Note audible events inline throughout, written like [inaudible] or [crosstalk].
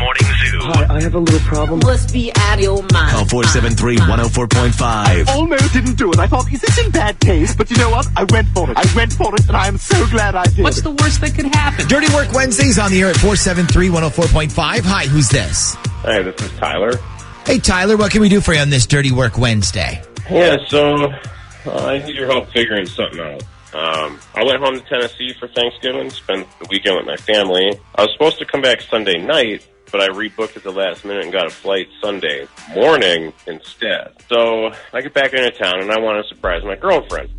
Let's see Morning Zoo. Hi, I have a little problem. must be out of your mind. Call 473 104.5. Almost didn't do it. I thought, is this in bad taste? But you know what? I went for it. I went for it, and I am so glad I did. What's the worst that could happen? Dirty Work Wednesdays on the air at 473 104.5. Hi, who's this? Hi, this is Tyler. Hey, Tyler, what can we do for you on this Dirty Work Wednesday? Yeah, so uh, I need your help figuring something out. Um, I went home to Tennessee for Thanksgiving, spent the weekend with my family. I was supposed to come back Sunday night, but I rebooked at the last minute and got a flight Sunday morning instead. So I get back into town and I want to surprise my girlfriend.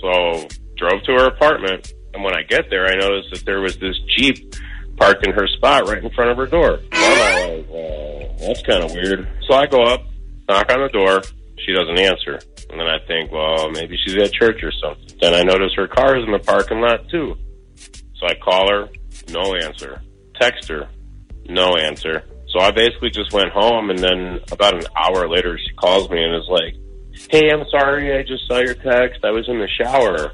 So drove to her apartment, and when I get there, I noticed that there was this Jeep parked in her spot right in front of her door. I'm like, well, that's kind of weird. So I go up, knock on the door. She doesn't answer. And then I think, well, maybe she's at church or something. Then I notice her car is in the parking lot too. So I call her, no answer. Text her, no answer. So I basically just went home and then about an hour later she calls me and is like, Hey, I'm sorry, I just saw your text. I was in the shower.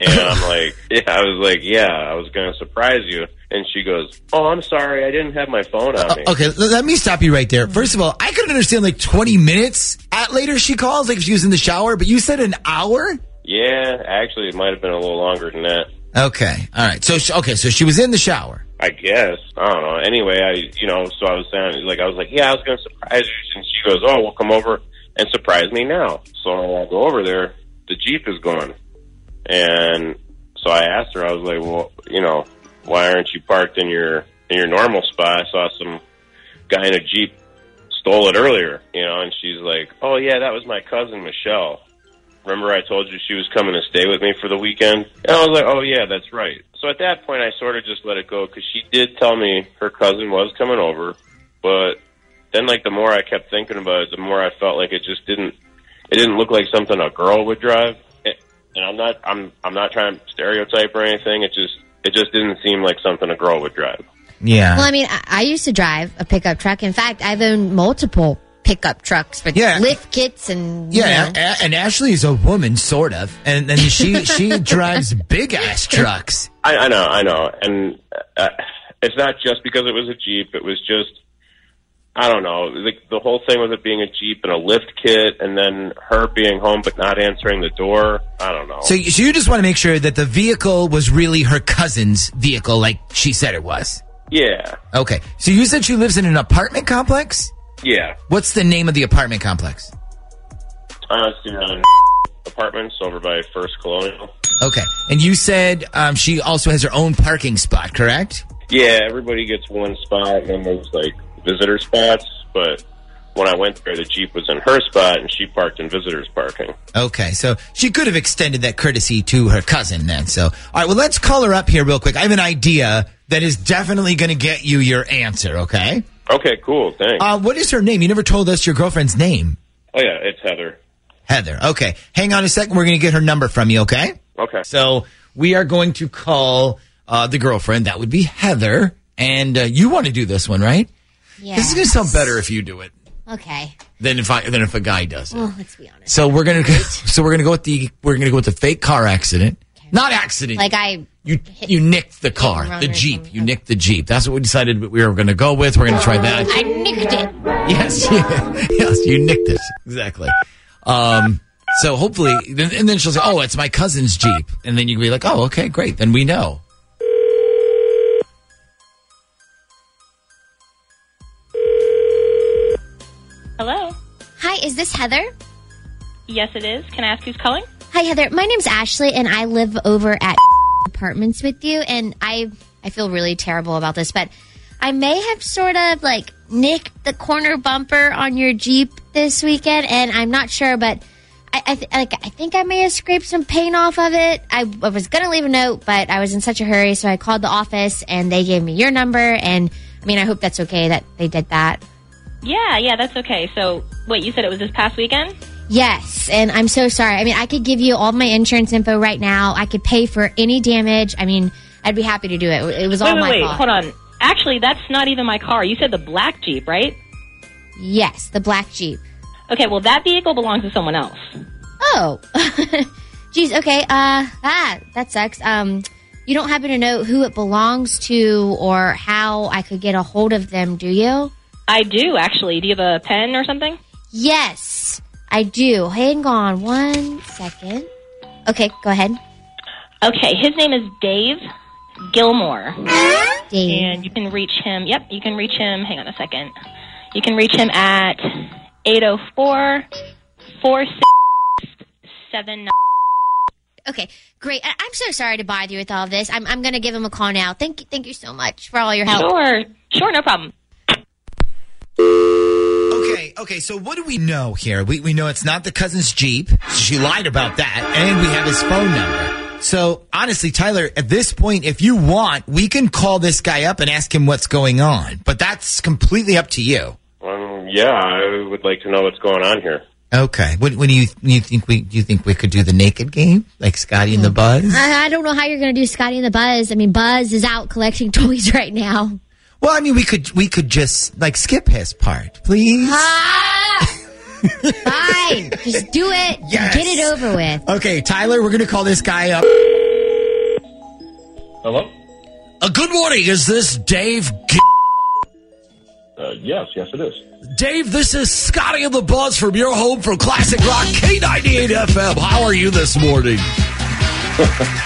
And I'm like, [laughs] yeah, I was like, yeah, I was going to surprise you. And she goes, oh, I'm sorry, I didn't have my phone on uh, me. Okay, let me stop you right there. First of all, I couldn't understand like 20 minutes at later she calls, like if she was in the shower, but you said an hour? Yeah, actually, it might have been a little longer than that. Okay, all right. So, she, okay, so she was in the shower. I guess. I don't know. Anyway, I, you know, so I was saying, like, I was like, yeah, I was going to surprise you. And she goes, oh, well, come over and surprise me now. So I go over there. The Jeep is gone. And so I asked her, I was like, well, you know, why aren't you parked in your, in your normal spot? I saw some guy in a Jeep stole it earlier, you know, and she's like, oh, yeah, that was my cousin, Michelle. Remember I told you she was coming to stay with me for the weekend? And I was like, oh, yeah, that's right. So at that point, I sort of just let it go because she did tell me her cousin was coming over. But then, like, the more I kept thinking about it, the more I felt like it just didn't, it didn't look like something a girl would drive. It- And I'm not, I'm, I'm not trying to stereotype or anything. It just, it just didn't seem like something a girl would drive. Yeah. Well, I mean, I, I used to drive a pickup truck. In fact, I've owned multiple pickup trucks with Yeah. lift kits and you yeah, know. a- and Ashley is a woman, sort of, and and she [laughs] she drives big ass trucks. I, I know, I know, and uh, it's not just because it was a Jeep. It was just, I don't know, the, the whole thing with it being a Jeep and a lift kit, and then her being home but not answering the door. I don't know. So, so you just want to make sure that the vehicle was really her cousin's vehicle, like she said it was. yeah, Okay. So you said she lives in an apartment complex. yeah. What's the name of the apartment complex? Uh, it's apartments over by First Colonial. Okay. And you said um, she also has her own parking spot, correct? Yeah, everybody gets one spot, and then there's like visitor spots. But when I went there, the Jeep was in her spot, and she parked in visitors parking. Okay. So she could have extended that courtesy to her cousin then. So, all right. Well, let's call her up here real quick. I have an idea that is definitely going to get you your answer. Okay. Okay, cool. Thanks. Uh, what is her name? You never told us your girlfriend's name. oh yeah, it's Heather. Heather. Okay. Hang on a second. We're going to get her number from you. Okay. Okay. So we are going to call uh, the girlfriend. That would be Heather. And uh, you want to do this one, right? Yeah. This is going to sound better if you do it Okay. than if I than if a guy does it. Well, let's be honest. So we're gonna so we're gonna go with the we're gonna go with the fake car accident. Not accident. Like I, you you nicked the car, the Jeep. You nicked the Jeep. That's what we decided we were gonna go with. We're gonna try that. I nicked it. Yes, [laughs] yes, you nicked it exactly. Um, so hopefully, and then she'll say, "Oh, it's my cousin's Jeep," and then you can be like, "Oh, okay, great, then we know." Hello. Hi, is this Heather? Yes, it is. Can I ask who's calling? Hi, Heather. My name's Ashley, and I live over at [laughs] apartments with you. And I, I feel really terrible about this, but I may have sort of like nicked the corner bumper on your Jeep this weekend, and I'm not sure, but I, I, th- like, I think I may have scraped some paint off of it. I, I was going to leave a note, but I was in such a hurry. So I called the office and they gave me your number. And I mean, I hope that's okay that they did that. Yeah, yeah, that's okay. So, wait, you said it was this past weekend? Yes. And I'm so sorry. I mean, I could give you all my insurance info right now. I could pay for any damage. I mean, I'd be happy to do it. It was all wait, wait, my wait. fault. Hold on. Actually, that's not even my car. You said the black Jeep, right? Yes, the black Jeep. Okay, well, that vehicle belongs to someone else. Oh, [laughs] geez. Okay. Uh, ah, that sucks. Um, you don't happen to know who it belongs to or how I could get a hold of them, do you? I do, actually. Do you have a pen or something? Yes, I do. Hang on one second. Okay, go ahead. Okay, his name is Dave Gilmore. Dave. And you can reach him. Yep, you can reach him. Hang on a second. You can reach him at 804 4679. Okay, great. I- I'm so sorry to bother you with all this. I'm, I'm going to give him a call now. Thank you, thank you so much for all your help. Sure, sure, no problem. Okay, okay. So what do we know here? We we know it's not the cousin's Jeep. She lied about that, and we have his phone number. So honestly, Tyler, at this point, if you want, we can call this guy up and ask him what's going on. But that's completely up to you. Um, yeah, I would like to know what's going on here. Okay. When, when do you when you think we do you think we could do the naked game like Scotty and the Buzz? I, I don't know how you're going to do Scotty and the Buzz. I mean, Buzz is out collecting [laughs] toys right now. Well, I mean, we could we could just like skip his part, please. Ah! Fine. Just do it. Yes. Get it over with. Okay, Tyler, we're gonna call this guy up. Hello? Uh, good morning. Is this Dave? G- Uh, yes, yes, it is. Dave, this is Scotty and the Buzz from your home for Classic Rock K98 FM. How are you this morning? [laughs]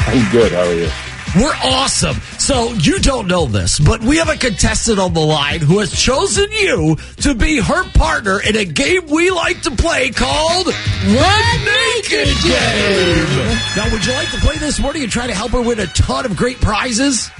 I'm good. How are you? We're awesome. So you don't know this, but we have a contestant on the line who has chosen you to be her partner in a game we like to play called One Naked Game. Now, would you like to play this morning and try to help her win a ton of great prizes?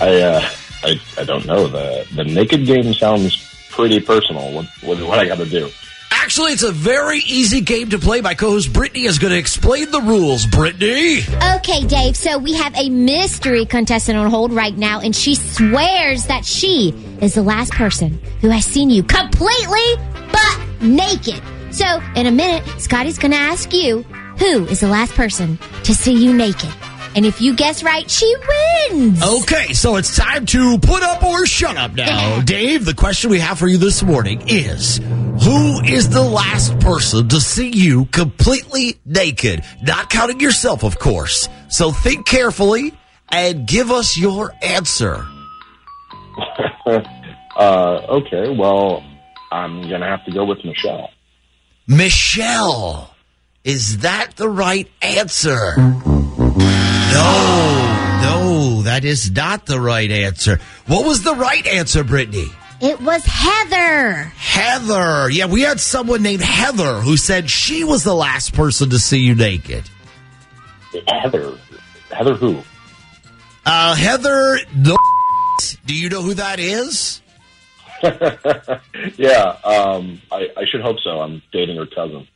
I, uh, I, I don't know. The, the naked game sounds pretty personal. What, what, what I got to do? Actually, it's a very easy game to play. My co-host Brittany is going to explain the rules. Brittany. Okay, Dave. So we have a mystery contestant on hold right now, and she swears that she is the last person who has seen you completely but naked. So in a minute, Scotty's going to ask you who is the last person to see you naked. And if you guess right, she wins. Okay, so it's time to put up or shut up now. [laughs] Dave, the question we have for you this morning is Who is the last person to see you completely naked? Not counting yourself, of course. So think carefully and give us your answer. [laughs] Uh, okay, well, I'm going to have to go with Michelle. Michelle. Is that the right answer? No, no, that is not the right answer. What was the right answer, Brittany? It was Heather. Heather. Yeah, we had someone named Heather who said she was the last person to see you naked. Heather. Heather who? Uh, Heather, no. [laughs] Do you know who that is? [laughs] yeah, um, I, I should hope so. I'm dating her cousin.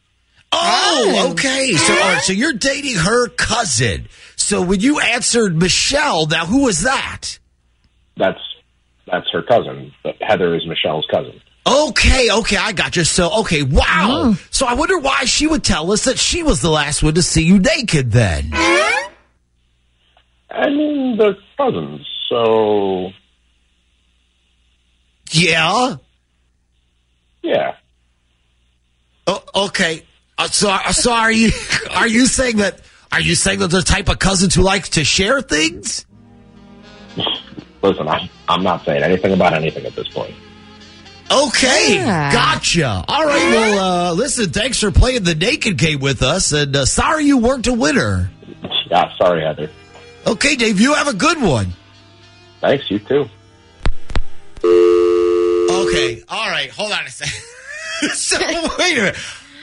Oh, okay. So, all right, so you're dating her cousin. So when you answered Michelle, now who was that? That's that's her cousin. But Heather is Michelle's cousin. Okay, okay, I got you. So, okay, wow. So I wonder why she would tell us that she was the last one to see you naked then. I mean, they're cousins, so Yeah. yeah. Oh, okay. Uh, so, uh, so are you [laughs] are you saying that are you saying that the type of cousins who likes to share things? Listen, I'm I'm not saying anything about anything at this point. Okay, Yeah. gotcha. All right, well, uh, listen, thanks for playing the naked game with us, and uh, sorry you weren't a winner. Yeah, sorry, Heather. Okay, Dave, you have a good one. Thanks, you too. Okay, all right, hold on a second. [laughs] so, wait a minute.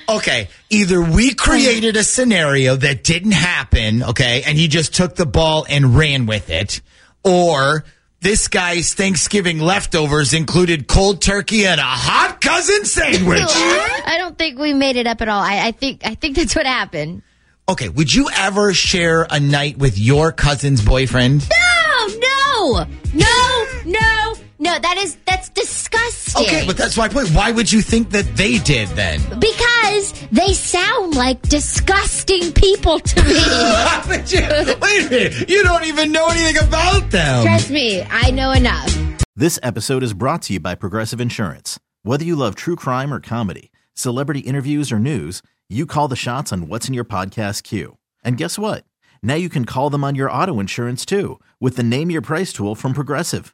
Okay, either we created a scenario that didn't happen, okay, and he just took the ball and ran with it, or this guy's Thanksgiving leftovers included cold turkey and a hot cousin sandwich. [laughs] I don't think we made it up at all. I, I think I think that's what happened. okay, would you ever share a night with your cousin's boyfriend? No, no, no, no, no. That is that's disgusting. Okay, but that's my point. Why would you think that they did then? because they sound like disgusting people to me. But [laughs] you- Wait a minute. You don't even know anything about them. Trust me, I know enough. This episode is brought to you by Progressive Insurance. Whether you love true crime or comedy, celebrity interviews or news, you call the shots on what's in your podcast queue. And guess what? Now you can call them on your auto insurance too with the Name Your Price tool from Progressive.